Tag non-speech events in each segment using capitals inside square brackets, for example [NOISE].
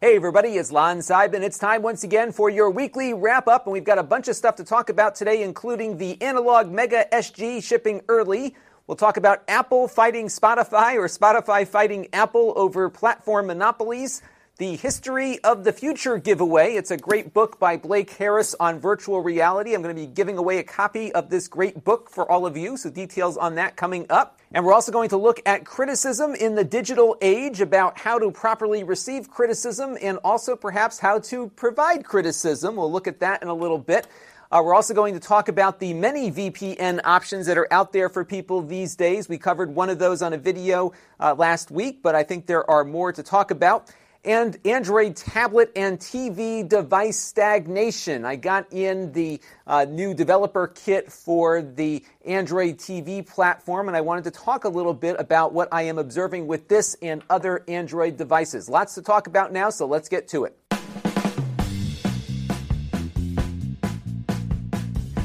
Hey everybody, it's Lon Seidman. It's time once again for your weekly wrap up, and we've got a bunch of stuff to talk about today, including the Analogue Mega SG shipping early. We'll talk about Apple fighting Spotify or Spotify fighting Apple over platform monopolies. The History of the Future giveaway. It's a great book by Blake Harris on virtual reality. I'm going to be giving away a copy of this great book for all of you, so details on that coming up. And we're also going to look at criticism in the digital age about how to properly receive criticism and also perhaps how to provide criticism. We'll look at that in a little bit. Uh, we're also going to talk about the many VPN options that are out there for people these days. We covered one of those on a video uh, last week, but I think there are more to talk about and Android tablet and TV device stagnation. I got in the uh, new developer kit for the Android TV platform, and I wanted to talk a little bit about what I am observing with this and other Android devices. Lots to talk about now, so let's get to it.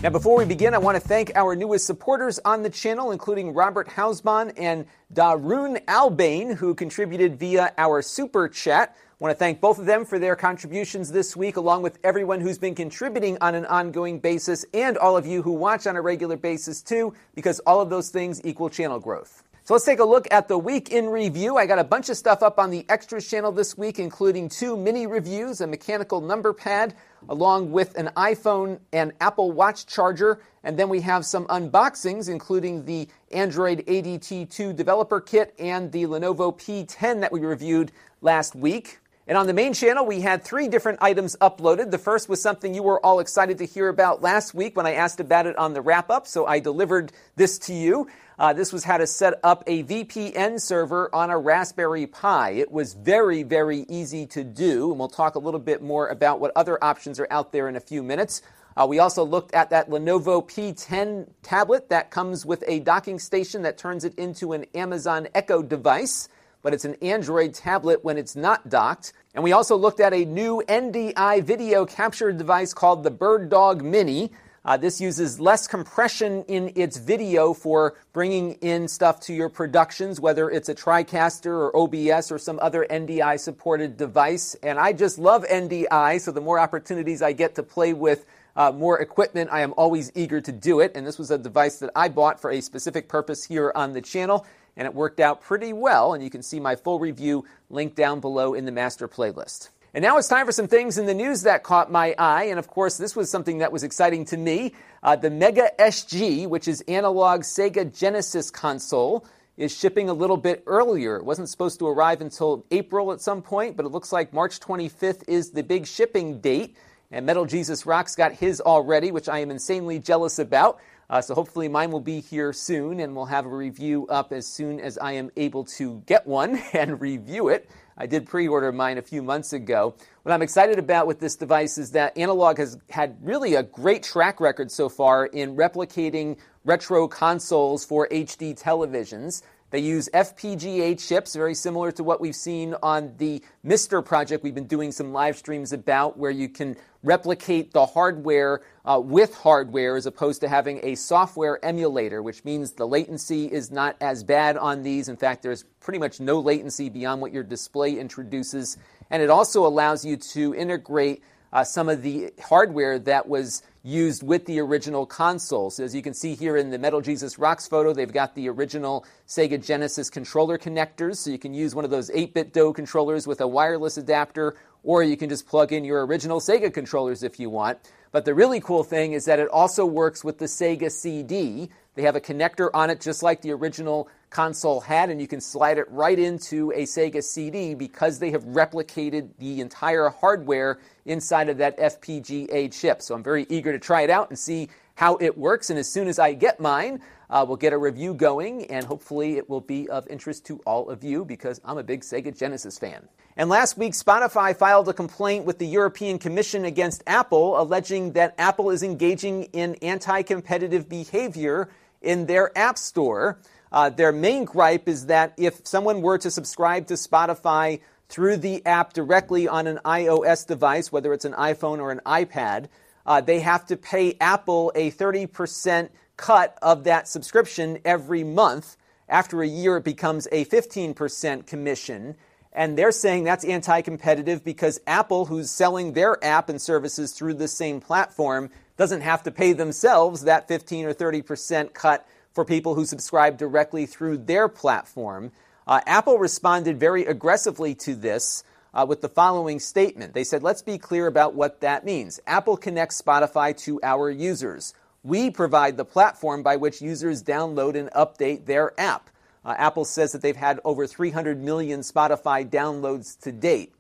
Now, before we begin, I want to thank our newest supporters on the channel, including Robert Hausmann and Darun Albain, who contributed via our super chat. I want to thank both of them for their contributions this week, along with everyone who's been contributing on an ongoing basis, and all of you who watch on a regular basis too, because all of those things equal channel growth. So let's take a look at the week in review. I got a bunch of stuff up on the extras channel this week, including two mini reviews, a mechanical number pad, along with an iPhone and Apple Watch charger. And then we have some unboxings, including the Android ADT2 developer kit and the Lenovo P10 that we reviewed last week. And on the main channel, we had three different items uploaded. The first was something you were all excited to hear about last week when I asked about it on the wrap up, so I delivered this to you. Uh, this was how to set up a VPN server on a Raspberry Pi. It was very, very easy to do, and we'll talk a little bit more about what other options are out there in a few minutes. Uh, we also looked at that Lenovo P10 tablet that comes with a docking station that turns it into an Amazon Echo device, but it's an Android tablet when it's not docked. And we also looked at a new NDI video capture device called the BirdDog Mini. Uh, this uses less compression in its video for bringing in stuff to your productions, whether it's a TriCaster or OBS or some other NDI supported device. And I just love NDI, so the more opportunities I get to play with uh, more equipment, I am always eager to do it. And this was a device that I bought for a specific purpose here on the channel, and it worked out pretty well. And you can see my full review linked down below in the master playlist. And now it's time for some things in the news that caught my eye. And of course, this was something that was exciting to me. Uh, the Mega SG, which is analog Sega Genesis console, is shipping a little bit earlier. It wasn't supposed to arrive until April at some point, but it looks like March 25th is the big shipping date. And Metal Jesus Rocks got his already, which I am insanely jealous about. Uh, so hopefully mine will be here soon, and we'll have a review up as soon as I am able to get one [LAUGHS] and review it. I did pre order mine a few months ago. What I'm excited about with this device is that Analogue has had really a great track record so far in replicating retro consoles for HD televisions. They use FPGA chips, very similar to what we've seen on the MiSTer project we've been doing some live streams about, where you can replicate the hardware uh, with hardware as opposed to having a software emulator, which means the latency is not as bad on these. In fact, there's pretty much no latency beyond what your display introduces. And it also allows you to integrate uh, some of the hardware that was used with the original consoles. As you can see here in the Metal Jesus Rocks photo, they've got the original Sega Genesis controller connectors, so you can use one of those 8BitDo controllers with a wireless adapter, or you can just plug in your original Sega controllers if you want. But the really cool thing is that it also works with the Sega CD. They have a connector on it just like the original console had, and you can slide it right into a Sega CD because they have replicated the entire hardware inside of that FPGA chip. So I'm very eager to try it out and see how it works. And as soon as I get mine, uh, we'll get a review going, and hopefully it will be of interest to all of you because I'm a big Sega Genesis fan. And last week, Spotify filed a complaint with the European Commission against Apple, alleging that Apple is engaging in anti competitive behavior in their App Store. Uh, their main gripe is that if someone were to subscribe to Spotify through the app directly on an iOS device, whether it's an iPhone or an iPad, uh, they have to pay Apple a 30% cut of that subscription every month. After a year, it becomes a 15% commission. And they're saying that's anti competitive because Apple, who's selling their app and services through the same platform, doesn't have to pay themselves that 15 or 30% cut for people who subscribe directly through their platform. Uh, Apple responded very aggressively to this uh, with the following statement. They said, let's be clear about what that means. Apple connects Spotify to our users. We provide the platform by which users download and update their app. Uh, Apple says that they've had over 300 million Spotify downloads to date.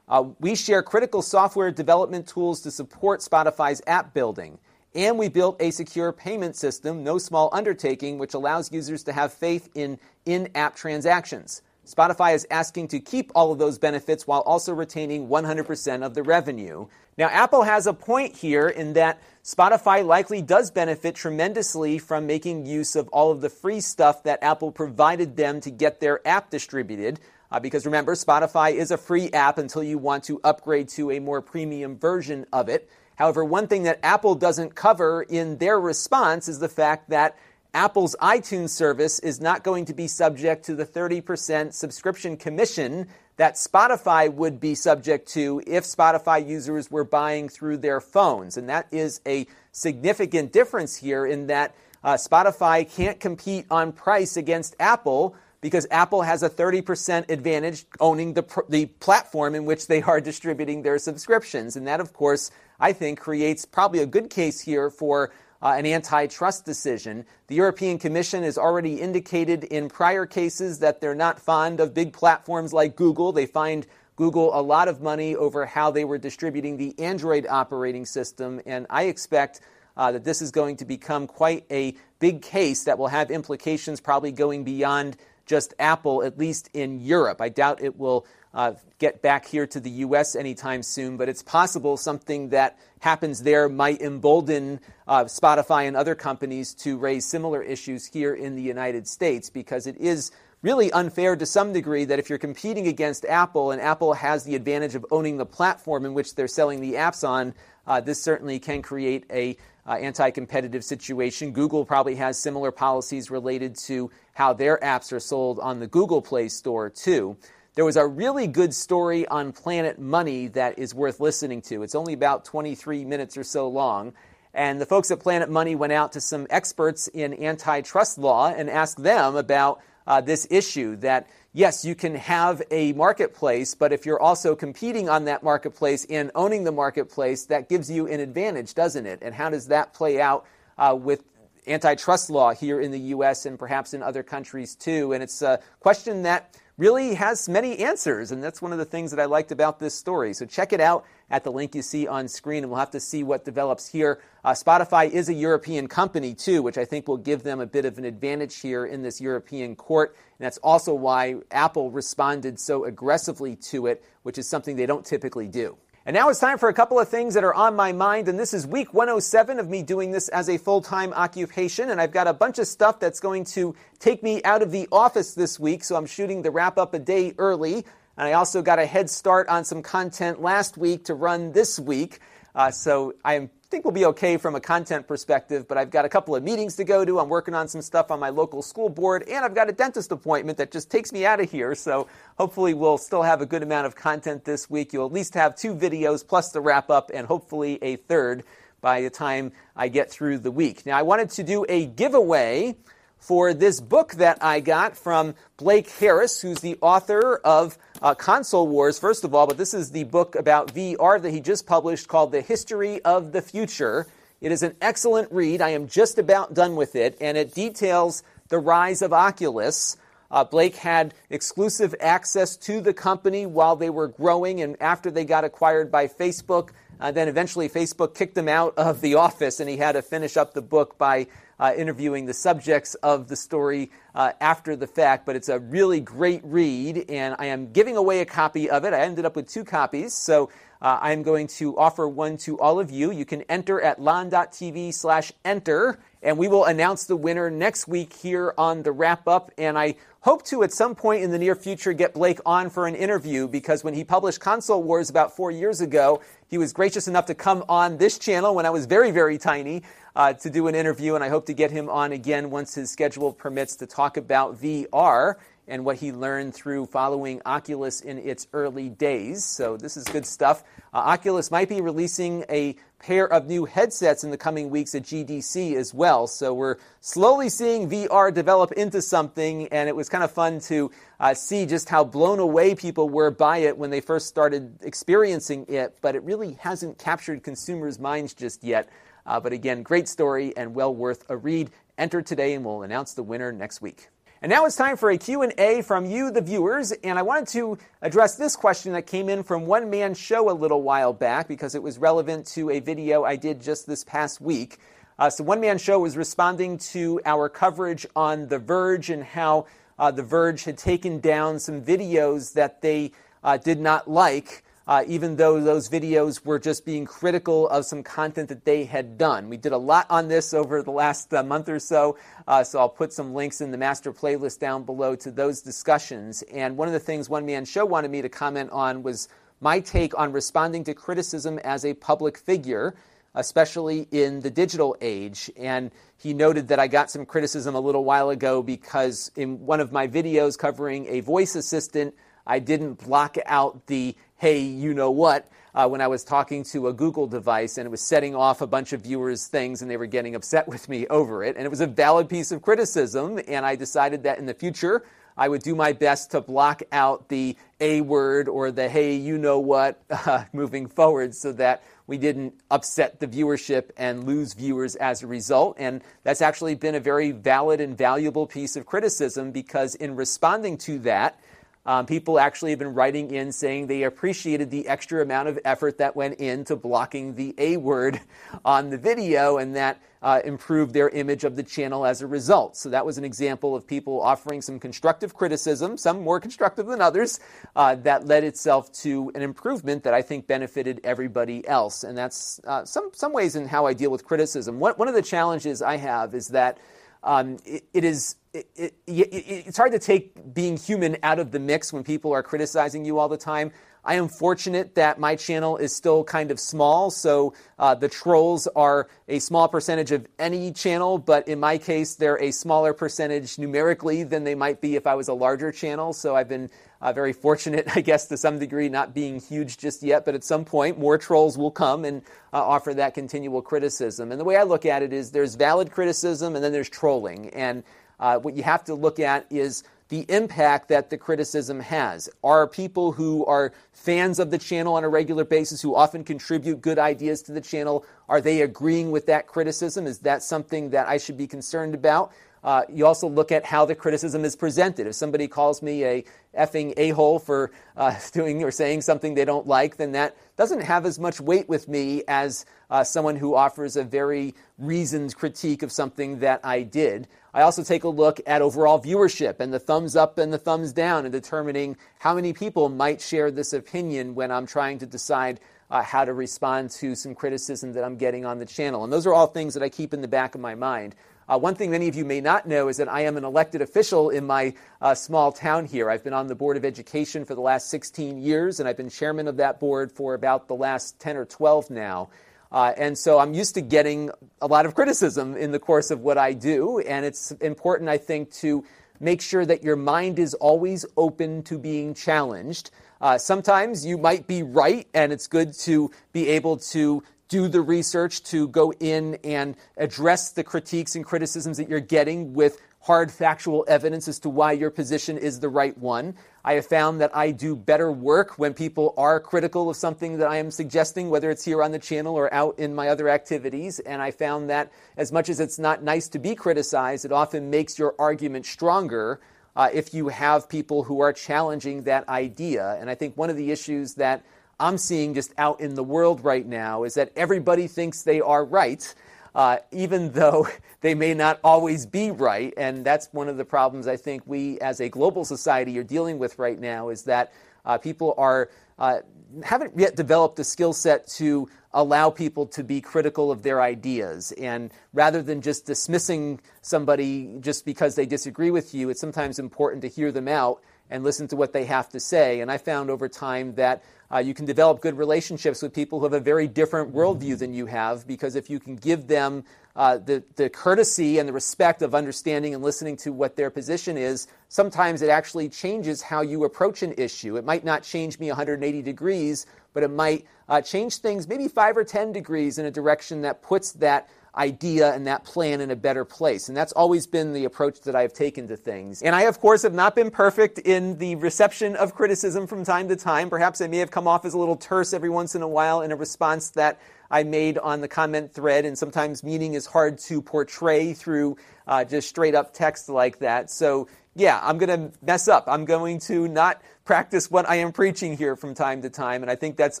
Uh, we share critical software development tools to support Spotify's app building. And we built a secure payment system, no small undertaking, which allows users to have faith in in app transactions. Spotify is asking to keep all of those benefits while also retaining 100% of the revenue. Now, Apple has a point here in that Spotify likely does benefit tremendously from making use of all of the free stuff that Apple provided them to get their app distributed. Uh, because remember, Spotify is a free app until you want to upgrade to a more premium version of it. However, one thing that Apple doesn't cover in their response is the fact that Apple's iTunes service is not going to be subject to the 30% subscription commission that Spotify would be subject to if Spotify users were buying through their phones. And that is a significant difference here in that uh, Spotify can't compete on price against Apple because Apple has a 30% advantage owning the, the platform in which they are distributing their subscriptions. And that, of course, I think creates probably a good case here for uh, an antitrust decision. The European Commission has already indicated in prior cases that they're not fond of big platforms like Google. They fined Google a lot of money over how they were distributing the Android operating system, and I expect uh, that this is going to become quite a big case that will have implications probably going beyond just Apple, at least in Europe. I doubt it will uh, get back here to the U.S. anytime soon, but it's possible something that happens there might embolden uh, Spotify and other companies to raise similar issues here in the United States because it is really unfair to some degree that if you're competing against Apple and Apple has the advantage of owning the platform in which they're selling the apps on, uh, this certainly can create a uh, anti-competitive situation. Google probably has similar policies related to how their apps are sold on the Google Play Store too. There was a really good story on Planet Money that is worth listening to. It's only about 23 minutes or so long. And the folks at Planet Money went out to some experts in antitrust law and asked them about uh, this issue that, yes, you can have a marketplace, but if you're also competing on that marketplace and owning the marketplace, that gives you an advantage, doesn't it? And how does that play out uh, with antitrust law here in the U.S. and perhaps in other countries too? And it's a question that really has many answers, and that's one of the things that I liked about this story. So check it out at the link you see on screen, and we'll have to see what develops here. Uh, Spotify is a European company, too, which I think will give them a bit of an advantage here in this European court. And that's also why Apple responded so aggressively to it, which is something they don't typically do. And now it's time for a couple of things that are on my mind. And this is week 107 of me doing this as a full time occupation. And I've got a bunch of stuff that's going to take me out of the office this week. So I'm shooting the wrap up a day early. And I also got a head start on some content last week to run this week. Uh, so I'm think we'll be okay from a content perspective, but I've got a couple of meetings to go to. I'm working on some stuff on my local school board, and I've got a dentist appointment that just takes me out of here. So hopefully, we'll still have a good amount of content this week. You'll at least have two videos plus the wrap up, and hopefully a third by the time I get through the week. Now, I wanted to do a giveaway for this book that I got from Blake Harris, who's the author of uh, Console Wars, first of all, but this is the book about VR that he just published called The History of the Future. It is an excellent read. I am just about done with it, and it details the rise of Oculus. Uh, Blake had exclusive access to the company while they were growing, and after they got acquired by Facebook, Uh, then eventually, Facebook kicked him out of the office, and he had to finish up the book by uh, interviewing the subjects of the story uh, after the fact. But it's a really great read, and I am giving away a copy of it. I ended up with two copies, so uh, I'm going to offer one to all of you. You can enter at lon.tv slash enter, and we will announce the winner next week here on the wrap up. And I hope to, at some point in the near future, get Blake on for an interview because when he published Console Wars about four years ago, he was gracious enough to come on this channel when I was very, very tiny uh, to do an interview. And I hope to get him on again once his schedule permits to talk about VR and what he learned through following Oculus in its early days. So, this is good stuff. Uh, Oculus might be releasing a pair of new headsets in the coming weeks at GDC as well. So, we're slowly seeing VR develop into something, and it was kind of fun to uh, see just how blown away people were by it when they first started experiencing it, but it really hasn't captured consumers' minds just yet. Uh, but again, great story and well worth a read. Enter today, and we'll announce the winner next week. And now it's time for a Q&A from you, the viewers, and I wanted to address this question that came in from One Man Show a little while back because it was relevant to a video I did just this past week. Uh, so One Man Show was responding to our coverage on The Verge and how uh, The Verge had taken down some videos that they uh, did not like uh, even though those videos were just being critical of some content that they had done. We did a lot on this over the last uh, month or so, uh, so I'll put some links in the master playlist down below to those discussions. And one of the things One Man Show wanted me to comment on was my take on responding to criticism as a public figure, especially in the digital age. And he noted that I got some criticism a little while ago because in one of my videos covering a voice assistant, I didn't block out the hey, you know what, uh, when I was talking to a Google device and it was setting off a bunch of viewers' things and they were getting upset [LAUGHS] with me over it. And it was a valid piece of criticism, and I decided that in the future, I would do my best to block out the A word or the hey, you know what, [LAUGHS] uh, moving forward so that we didn't upset the viewership and lose viewers as a result. And that's actually been a very valid and valuable piece of criticism because in responding to that, um, people actually have been writing in saying they appreciated the extra amount of effort that went into blocking the A word on the video, and that uh, improved their image of the channel as a result. So that was an example of people offering some constructive criticism, some more constructive than others, uh, that led itself to an improvement that I think benefited everybody else. And that's uh, some some ways in how I deal with criticism. One, one of the challenges I have is that um, it, it is it, it, it's hard to take being human out of the mix when people are criticizing you all the time. I am fortunate that my channel is still kind of small, so uh, the trolls are a small percentage of any channel, but in my case, they're a smaller percentage numerically than they might be if I was a larger channel. So I've been uh, very fortunate, [LAUGHS] I guess, to some degree, not being huge just yet, but at some point, more trolls will come and uh, offer that continual criticism. And the way I look at it is there's valid criticism and then there's trolling. And uh, what you have to look at is the impact that the criticism has. Are people who are fans of the channel on a regular basis, who often contribute good ideas to the channel, are they agreeing with that criticism? Is that something that I should be concerned about? Uh, you also look at how the criticism is presented. If somebody calls me a effing a hole for uh, [LAUGHS] doing or saying something they don't like, then that doesn't have as much weight with me as uh, someone who offers a very reasoned critique of something that I did. I also take a look at overall viewership and the thumbs up and the thumbs down and determining how many people might share this opinion when I'm trying to decide uh, how to respond to some criticism that I'm getting on the channel. And those are all things that I keep in the back of my mind. Uh, one thing many of you may not know is that I am an elected official in my uh, small town here. I've been on the Board of Education for the last 16 years, and I've been chairman of that board for about the last 10 or 12 now. Uh, and so I'm used to getting a lot of criticism in the course of what I do. And it's important, I think, to make sure that your mind is always open to being challenged. Uh, sometimes you might be right, and it's good to be able to do the research, to go in and address the critiques and criticisms that you're getting with hard factual evidence as to why your position is the right one. I have found that I do better work when people are critical of something that I am suggesting, whether it's here on the channel or out in my other activities. And I found that as much as it's not nice to be criticized, it often makes your argument stronger uh, if you have people who are challenging that idea. And I think one of the issues that I'm seeing just out in the world right now is that everybody thinks they are right. Uh, even though [LAUGHS] they may not always be right. And that's one of the problems I think we as a global society are dealing with right now is that uh, people are uh, haven't yet developed the skill set to allow people to be critical of their ideas. And rather than just dismissing somebody just because they disagree with you, it's sometimes important to hear them out and listen to what they have to say. And I found over time that uh, you can develop good relationships with people who have a very different worldview than you have because if you can give them uh, the, the courtesy and the respect of understanding and listening to what their position is, sometimes it actually changes how you approach an issue. It might not change me 180 degrees, but it might uh, change things maybe five or 10 degrees in a direction that puts that idea and that plan in a better place. And that's always been the approach that I've taken to things. And I, of course, have not been perfect in the reception of criticism from time to time. Perhaps I may have come off as a little terse every once in a while in a response that I made on the comment thread, and sometimes meaning is hard to portray through uh, just straight up text like that. So, yeah, I'm going to mess up. I'm going to not practice what I am preaching here from time to time, and I think that's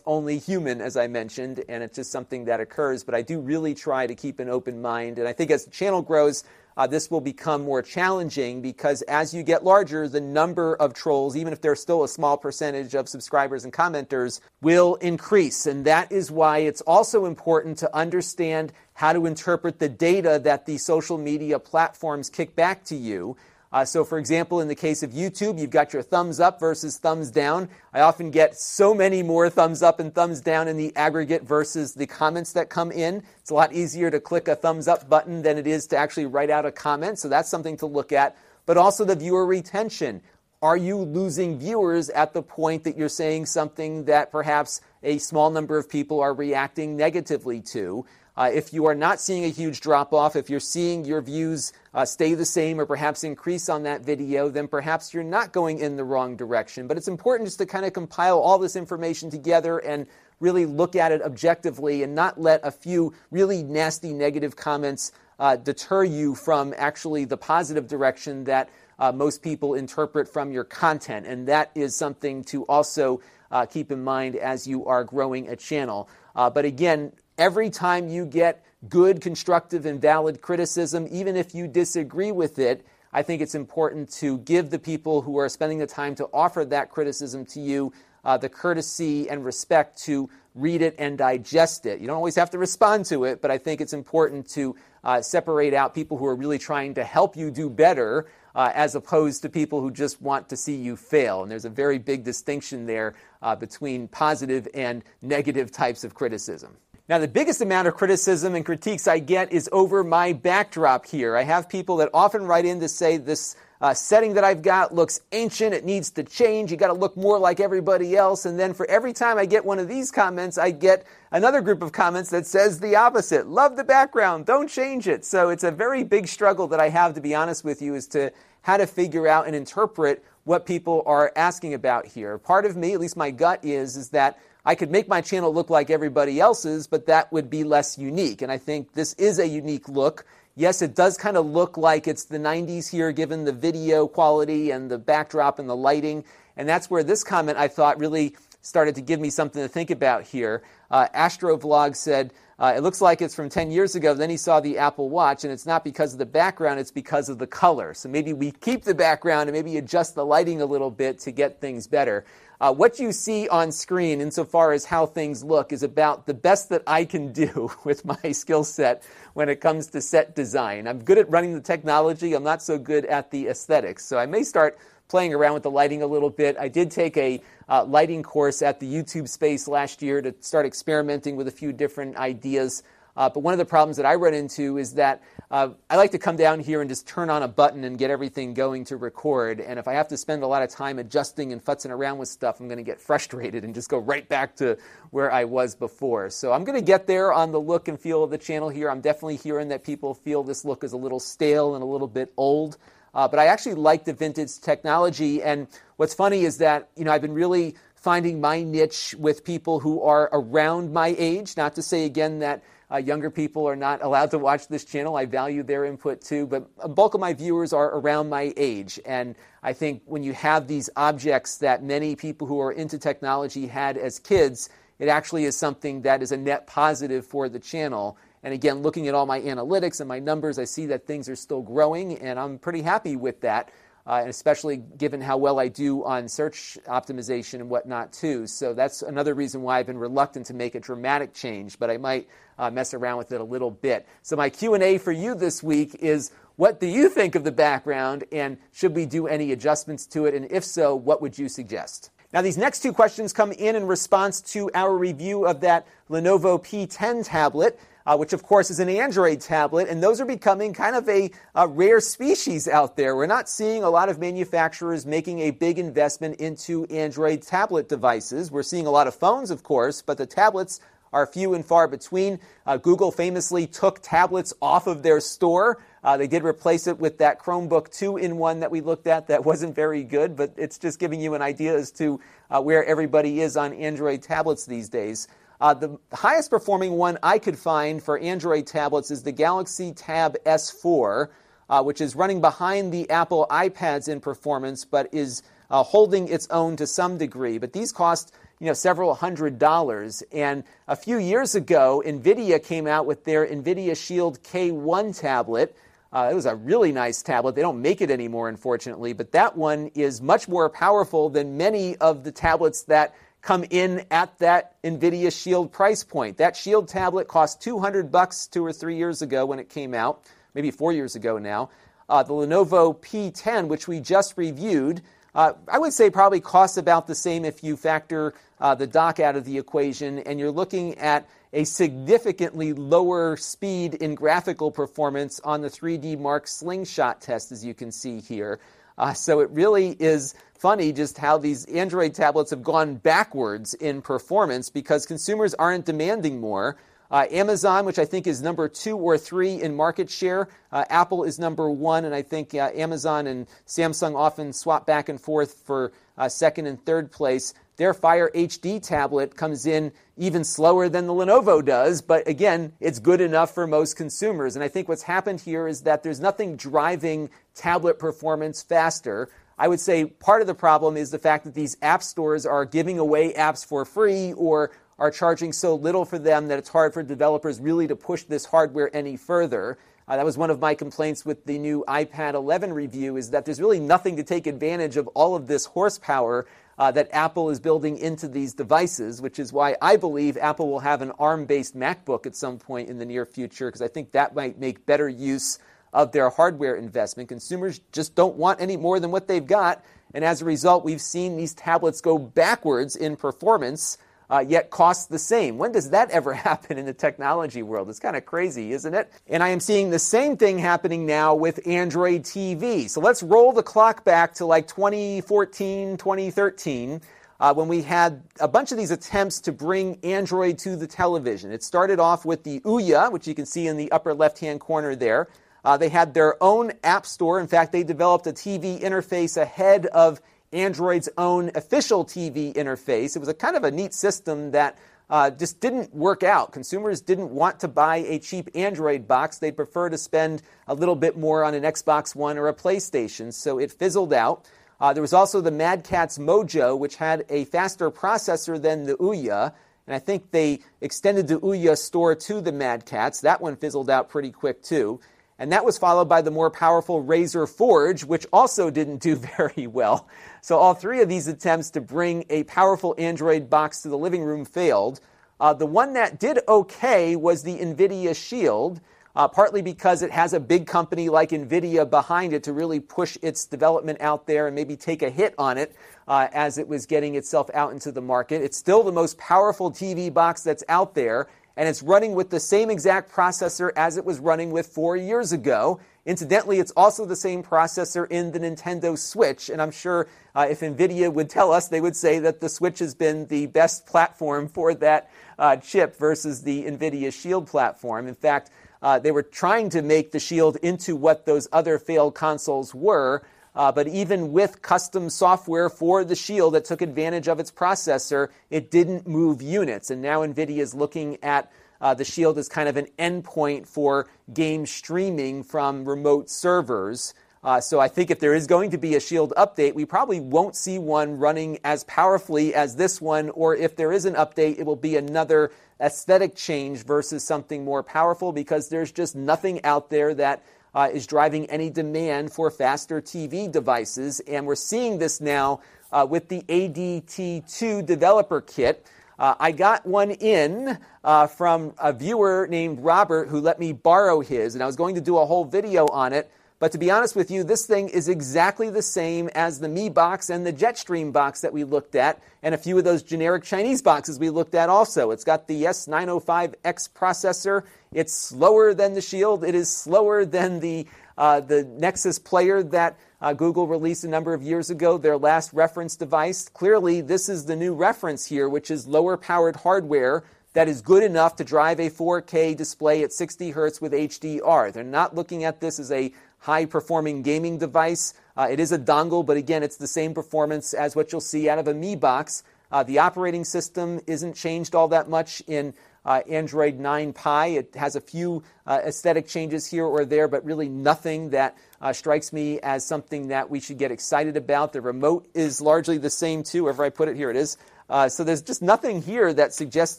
only human, as I mentioned, and it's just something that occurs. But I do really try to keep an open mind, and I think as the channel grows, uh, this will become more challenging because as you get larger, the number of trolls, even if they're still a small percentage of subscribers and commenters, will increase. And that is why it's also important to understand how to interpret the data that the social media platforms kick back to you. Uh, so, for example, in the case of YouTube, you've got your thumbs up versus thumbs down. I often get so many more thumbs up and thumbs down in the aggregate versus the comments that come in. It's a lot easier to click a thumbs up button than it is to actually write out a comment. So, that's something to look at. But also the viewer retention. Are you losing viewers at the point that you're saying something that perhaps a small number of people are reacting negatively to? Uh, if you are not seeing a huge drop off, if you're seeing your views uh, stay the same or perhaps increase on that video, then perhaps you're not going in the wrong direction. But it's important just to kind of compile all this information together and really look at it objectively and not let a few really nasty negative comments uh, deter you from actually the positive direction that uh, most people interpret from your content. And that is something to also uh, keep in mind as you are growing a channel. Uh, but again, Every time you get good, constructive, and valid criticism, even if you disagree with it, I think it's important to give the people who are spending the time to offer that criticism to you uh, the courtesy and respect to read it and digest it. You don't always have to respond to it, but I think it's important to uh, separate out people who are really trying to help you do better uh, as opposed to people who just want to see you fail. And there's a very big distinction there uh, between positive and negative types of criticism. Now, the biggest amount of criticism and critiques I get is over my backdrop here. I have people that often write in to say this uh, setting that I've got looks ancient, it needs to change, you got to look more like everybody else. And then for every time I get one of these comments, I get another group of comments that says the opposite love the background, don't change it. So it's a very big struggle that I have, to be honest with you, is to how to figure out and interpret what people are asking about here. Part of me, at least my gut is, is that I could make my channel look like everybody else's, but that would be less unique. And I think this is a unique look. Yes, it does kind of look like it's the 90s here, given the video quality and the backdrop and the lighting. And that's where this comment I thought really started to give me something to think about here. Uh, Astrovlog said, uh, it looks like it's from 10 years ago. Then he saw the Apple Watch, and it's not because of the background, it's because of the color. So maybe we keep the background and maybe adjust the lighting a little bit to get things better. Uh, what you see on screen, insofar as how things look, is about the best that I can do [LAUGHS] with my skill set when it comes to set design. I'm good at running the technology, I'm not so good at the aesthetics. So I may start playing around with the lighting a little bit. I did take a uh, lighting course at the YouTube space last year to start experimenting with a few different ideas. Uh, but one of the problems that I run into is that uh, I like to come down here and just turn on a button and get everything going to record. And if I have to spend a lot of time adjusting and futzing around with stuff, I'm going to get frustrated and just go right back to where I was before. So I'm going to get there on the look and feel of the channel here. I'm definitely hearing that people feel this look is a little stale and a little bit old. Uh, but I actually like the vintage technology. And what's funny is that, you know, I've been really finding my niche with people who are around my age. Not to say again that uh, younger people are not allowed to watch this channel. I value their input too, but a bulk of my viewers are around my age. And I think when you have these objects that many people who are into technology had as kids, it actually is something that is a net positive for the channel. And again, looking at all my analytics and my numbers, I see that things are still growing, and I'm pretty happy with that uh, and especially given how well I do on search optimization and whatnot too. So that's another reason why I've been reluctant to make a dramatic change, but I might uh, mess around with it a little bit. So my Q&A for you this week is what do you think of the background and should we do any adjustments to it and if so, what would you suggest? Now, these next two questions come in in response to our review of that Lenovo P10 tablet uh, which of course is an Android tablet, and those are becoming kind of a, a, rare species out there. We're not seeing a lot of manufacturers making a big investment into Android tablet devices. We're seeing a lot of phones, of course, but the tablets are few and far between. Uh, Google famously took tablets off of their store. Uh, they did replace it with that Chromebook 2 in 1 that we looked at that [LAUGHS] wasn't very good, but it's just giving you an idea as to uh, where everybody is on Android tablets these days. Uh, the highest performing one I could find for Android tablets is the Galaxy Tab S4, uh, which is running behind the Apple iPads in performance, but is uh, holding its own to some degree. But these cost you know several hundred dollars. And a few years ago, NVIDIA came out with their NVIDIA Shield K1 tablet. Uh, it was a really nice tablet. They don't make it anymore, unfortunately, but that one is much more powerful than many of the tablets that come in at that NVIDIA Shield price point. That Shield tablet cost 200 bucks two or three years ago when it came out, maybe four years ago now. Uh, the Lenovo P10, which we just reviewed, uh, I would say probably costs about the same if you factor uh, the dock out of the equation, and you're looking at a significantly lower speed in graphical performance on the 3D Mark slingshot test, as you can see here. Uh, so it really is funny just how these Android tablets have gone backwards in performance because consumers aren't demanding more. Uh, Amazon, which I think is number two or three in market share. Uh, Apple is number one, and I think uh, Amazon and Samsung often swap back and forth for uh, second and third place. Their Fire HD tablet comes in even slower than the Lenovo does, but again, it's good enough for most consumers. And I think what's happened here is that there's nothing driving tablet performance faster. I would say part of the problem is the fact that these app stores are giving away apps for free or are charging so little for them that it's hard for developers really to push this hardware any further. Uh, that was one of my complaints with the new iPad 11 review is that there's really nothing to take advantage of all of this horsepower uh, that Apple is building into these devices, which is why I believe Apple will have an ARM-based MacBook at some point in the near future because I think that might make better use of their hardware investment. Consumers just don't want any more than what they've got, and as a result, we've seen these tablets go backwards in performance uh, yet costs the same. When does that ever [LAUGHS] happen in the technology world? It's kind of crazy, isn't it? And I am seeing the same thing happening now with Android TV. So let's roll the clock back to like 2014, 2013. Uh, when we had a bunch of these attempts to bring Android to the television. It started off with the Ouya, which you can see in the upper left hand corner there. Uh, they had their own app store. In fact, they developed a TV interface ahead of Android's own official TV interface. It was a kind of a neat system that uh, just didn't work out. Consumers didn't want to buy a cheap Android box. They'd prefer to spend a little bit more on an Xbox One or a PlayStation, so it fizzled out. Uh, there was also the Mad Catz Mojo, which had a faster processor than the Ouya, and I think they extended the Ouya store to the Mad Catz. That one fizzled out pretty quick, too. And that was followed by the more powerful Razer Forge, which also didn't do [LAUGHS] very well. So all three of these attempts to bring a powerful Android box to the living room failed. Uh, the one that did okay was the NVIDIA Shield, uh, partly because it has a big company like NVIDIA behind it to really push its development out there and maybe take a hit on it uh, as it was getting itself out into the market. It's still the most powerful TV box that's out there and it's running with the same exact processor as it was running with four years ago. Incidentally, it's also the same processor in the Nintendo Switch, and I'm sure uh, if NVIDIA would tell us, they would say that the Switch has been the best platform for that uh, chip versus the NVIDIA Shield platform. In fact, uh, they were trying to make the Shield into what those other failed consoles were. Uh, but even with custom software for the Shield that took advantage of its processor, it didn't move units. And now NVIDIA is looking at uh, the Shield as kind of an endpoint for game streaming from remote servers. Uh, so I think if there is going to be a Shield update, we probably won't see one running as powerfully as this one, or if there is an update, it will be another aesthetic change versus something more powerful because there's just nothing out there that uh, is driving any demand for faster TV devices. And we're seeing this now uh, with the ADT2 developer kit. Uh, I got one in uh, from a viewer named Robert who let me borrow his, and I was going to do a whole video on it. But to be honest with you, this thing is exactly the same as the Mi box and the Jetstream box that we looked at, and a few of those generic Chinese boxes we looked at also. It's got the S905X processor. It's slower than the Shield. It is slower than the uh, the Nexus player that uh, Google released a number of years ago, their last reference device. Clearly, this is the new reference here, which is lower powered hardware that is good enough to drive a 4K display at 60 hertz with HDR. They're not looking at this as a high performing gaming device. Uh, it is a dongle, but again, it's the same performance as what you'll see out of a Mi box. Uh, the operating system isn't changed all that much in uh, Android 9 Pie. It has a few uh, aesthetic changes here or there, but really nothing that uh, strikes me as something that we should get excited about. The remote is largely the same too. Wherever I put it, here it is. Uh, so there's just nothing here that suggests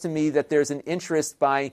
to me that there's an interest by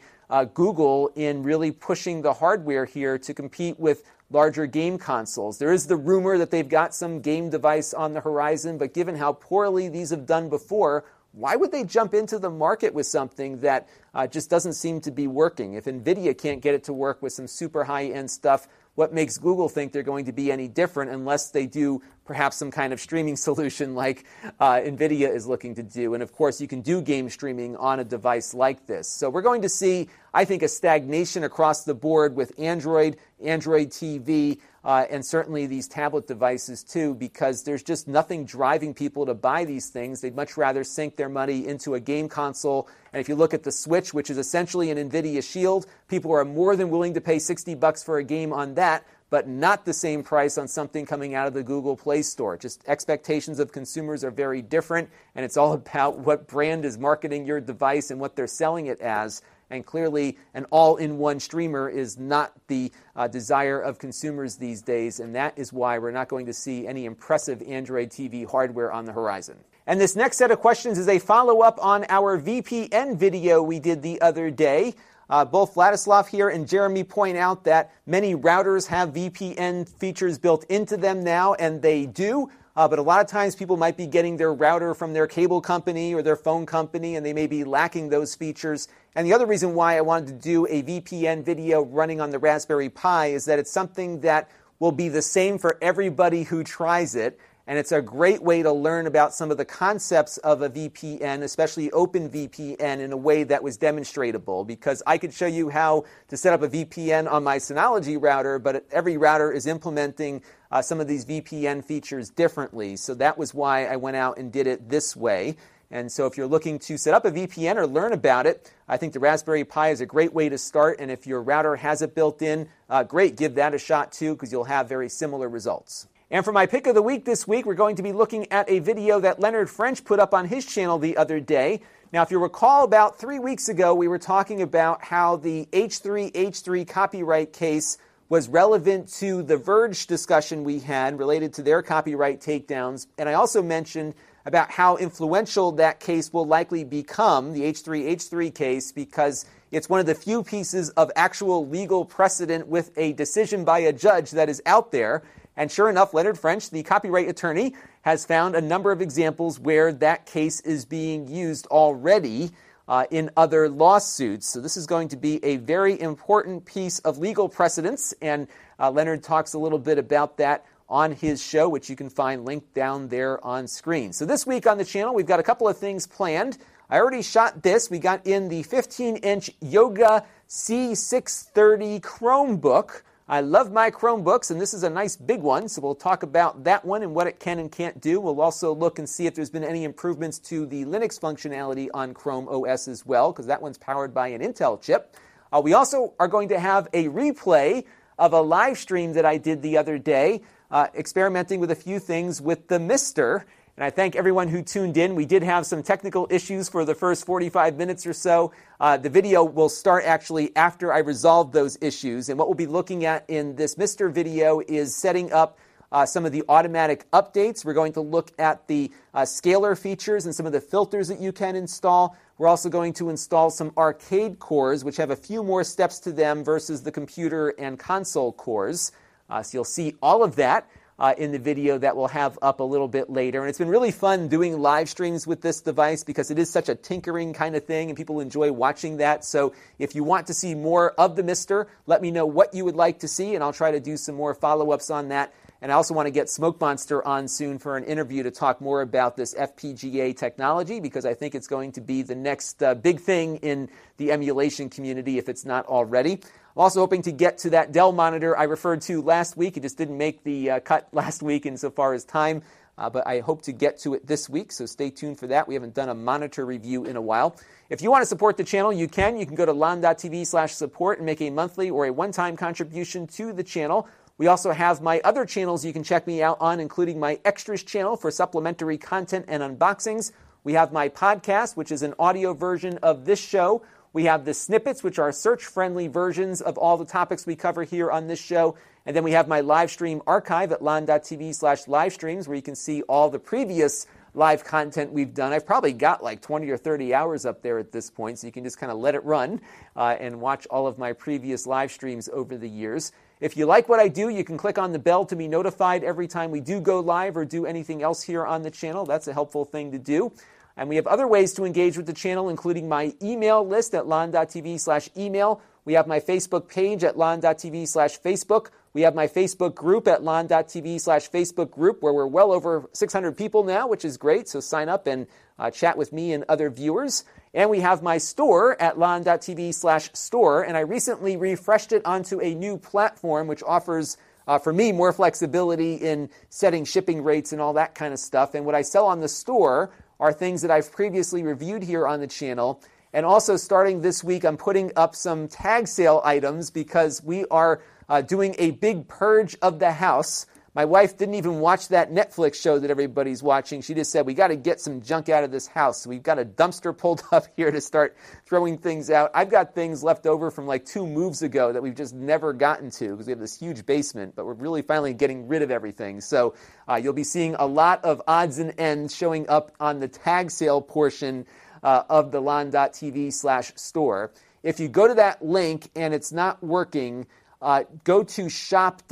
Google in really pushing the hardware here to compete with larger game consoles. There is the rumor that they've got some game device on the horizon, but given how poorly these have done before, why would they jump into the market with something that uh, just doesn't seem to be working? If NVIDIA can't get it to work with some super high end stuff, what makes Google think they're going to be any different unless they do perhaps some kind of streaming [LAUGHS] solution like uh, NVIDIA is looking to do? And of course, you can do game streaming on a device like this. So we're going to see, I think, a stagnation across the board with Android, Android TV, uh, and certainly these tablet devices too, because there's just nothing driving people to buy these things. They'd much rather sink their money into a game console. And if you look at the Switch, which is essentially an NVIDIA Shield, people are more than willing to pay 60 bucks for a game on that but not the same price on something coming out of the Google Play Store. Just expectations of consumers are very different, and it's all [LAUGHS] about what brand is marketing your device and what they're selling it as. And clearly, an all in one streamer is not the uh, desire of consumers these days, and that is why we're not going to see any impressive Android TV hardware on the horizon. And this next set of questions is a follow up on our VPN video we did the other day. Uh, both Vladislav here and Jeremy point out that many routers have VPN features built into them now, and they do. Uh, but a lot of times people might be getting their router from their cable company or their phone company, and they may be lacking those features. And the other reason why I wanted to do a VPN video running on the Raspberry Pi is that it's something that will be the same for everybody who tries it. And it's a great way to learn about some of the concepts of a VPN, especially OpenVPN, in a way that was demonstratable. Because I could show you how to set up a VPN on my Synology router, but every router is implementing uh, some of these VPN features differently. So that was why I went out and did it this way. And so if you're looking to set up a VPN or learn about it, I think the Raspberry Pi is a great way to start. And if your router has it built in, uh, great, give that a shot too, because you'll have very similar results. And for my pick of the week this week, we're going to be looking at a video that Leonard French put up on his channel the other day. Now, if you recall, about three weeks ago, we were talking about how the H3H3 copyright case was relevant to the Verge discussion we had related to their copyright takedowns. And I also mentioned about how influential that case will likely become, the H3H3 case, because it's one of the few pieces of actual legal precedent with a decision by a judge that is out there. And sure enough, Leonard French, the copyright attorney, has found a number of examples where that case is being used already uh, in other lawsuits. So this is going to be a very important piece of legal precedence, and uh, Leonard talks a little bit about that on his show, which you can find linked down there on screen. So this week on the channel, we've got a couple of things planned. I already shot this. We got in the 15 inch Yoga C630 Chromebook. I love my Chromebooks, and this is a nice big one, so we'll talk about that one and what it can and can't do. We'll also look and see if there's been any improvements to the Linux functionality on Chrome OS as well, because that one's powered by an Intel chip. Uh, we also are going to have a replay of a live stream that I did the other day uh, experimenting with a few things with the MiSTer. And I thank everyone who tuned in. We did have some technical issues for the first 45 minutes or so. Uh, the video will start actually after I resolve those issues. And what we'll be looking at in this MiSTer video is setting up uh, some of the automatic updates. We're going to look at the uh, scaler features and some of the filters that you can install. We're also going to install some arcade cores, which have a few more steps to them versus the computer and console cores. Uh, so you'll see all of that. Uh, in the video that we'll have up a little bit later. And it's been really fun doing live streams with this device because it is such a tinkering kind of thing and people enjoy watching that. So if you want to see more of the MiSTer, let me know what you would like to see and I'll try to do some more follow ups on that and I also want to get Smoke Monster on soon for an interview to talk more about this FPGA technology because I think it's going to be the next uh, big thing in the emulation community if it's not already. I'm also hoping to get to that Dell monitor I referred to last week. It just didn't make the uh, cut [LAUGHS] last week insofar as time. Uh, but I hope to get to it this week, so stay tuned for that. We haven't done a monitor review in a while. If you want to support the channel, you can. You can go to lon.tv slash support and make a monthly or a one-time contribution to the channel. We also have my other channels you can check me out on, including my extras channel for supplementary content and unboxings. We have my podcast, which is an audio version of this show. We have the snippets, which are search friendly versions of all the topics we cover here on this show. And then we have my live stream archive at lon.tv slash live streams, where you can see all the previous live content we've done. I've probably got like 20 or 30 hours up there at this point, so you can just kind of let it run uh, and watch all of my previous live streams over the years. If you like what I do, you can click on the bell to be notified every time we do go live or do anything else here on the channel. That's a helpful thing to do. And we have other ways to engage with the channel, including my email list at lon.tv slash email. We have my Facebook page at lon.tv slash Facebook. We have my Facebook group at lon.tv slash Facebook group, where we're well over 600 people now, which is great. So sign up and uh, chat with me and other viewers. And we have my store at lon.tv slash store. And I recently refreshed it onto a new platform which offers, uh, for me, more flexibility in setting shipping rates and all that kind of stuff. And what I sell on the store are things that I've previously reviewed here on the channel. And also, starting this week, I'm putting up some tag sale items because we are uh, doing a big purge of the house. My wife didn't even watch that Netflix show that everybody's watching. She just said, We got to get some junk out of this house. We've got a dumpster pulled [LAUGHS] up here to start throwing things out. I've got things left over from like two moves ago that we've just never gotten to because we have this huge basement, but we're really finally getting rid of everything. So uh, you'll be seeing a lot of odds and ends showing up on the tag sale portion uh, of the lon.tv slash store. If you go to that link and it's not working, uh, go to shop.lon.tv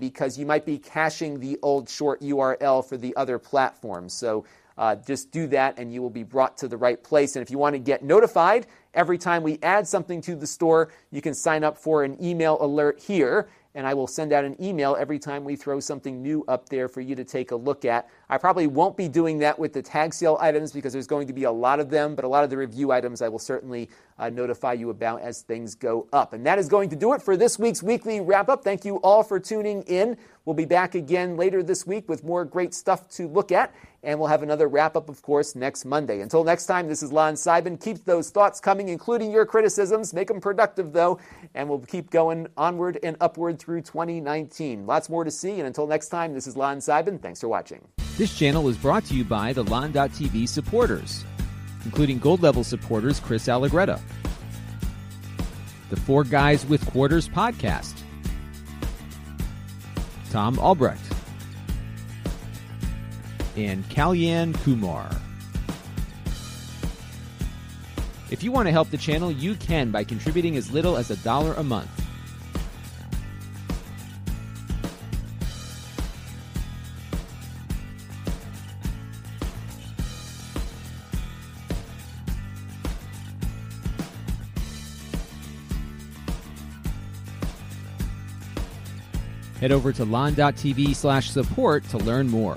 because you might be caching the old short URL for the other platforms. So uh, just do that and you will be brought to the right place. And if you want to get notified every time we add something to the store, you can sign up for an email alert here and I will send out an email every time we throw something new up there for you to take a look at. I probably won't be doing that with the tag sale items because there's going to be a lot of them, but a lot of the review items I will certainly uh, notify you about as things go up. And that is going to do it for this week's weekly wrap up. Thank you all for tuning in. We'll be back again later this week with more great stuff to look at. And we'll have another wrap up, of course, next Monday. Until next time, this is Lon Seidman. Keep those thoughts coming, including your criticisms. Make them productive, though. And we'll keep going onward and upward through 2019. Lots more to see. And until next time, this is Lon Seidman. Thanks for watching. This channel is brought to you by the Lon.TV supporters, including gold level supporters Chris Allegretta, the Four Guys with Quarters podcast, Tom Albrecht, and Kalyan Kumar. If you want to help the channel, you can by contributing as little as a dollar a month. Head over to lon.tv slash support to learn more.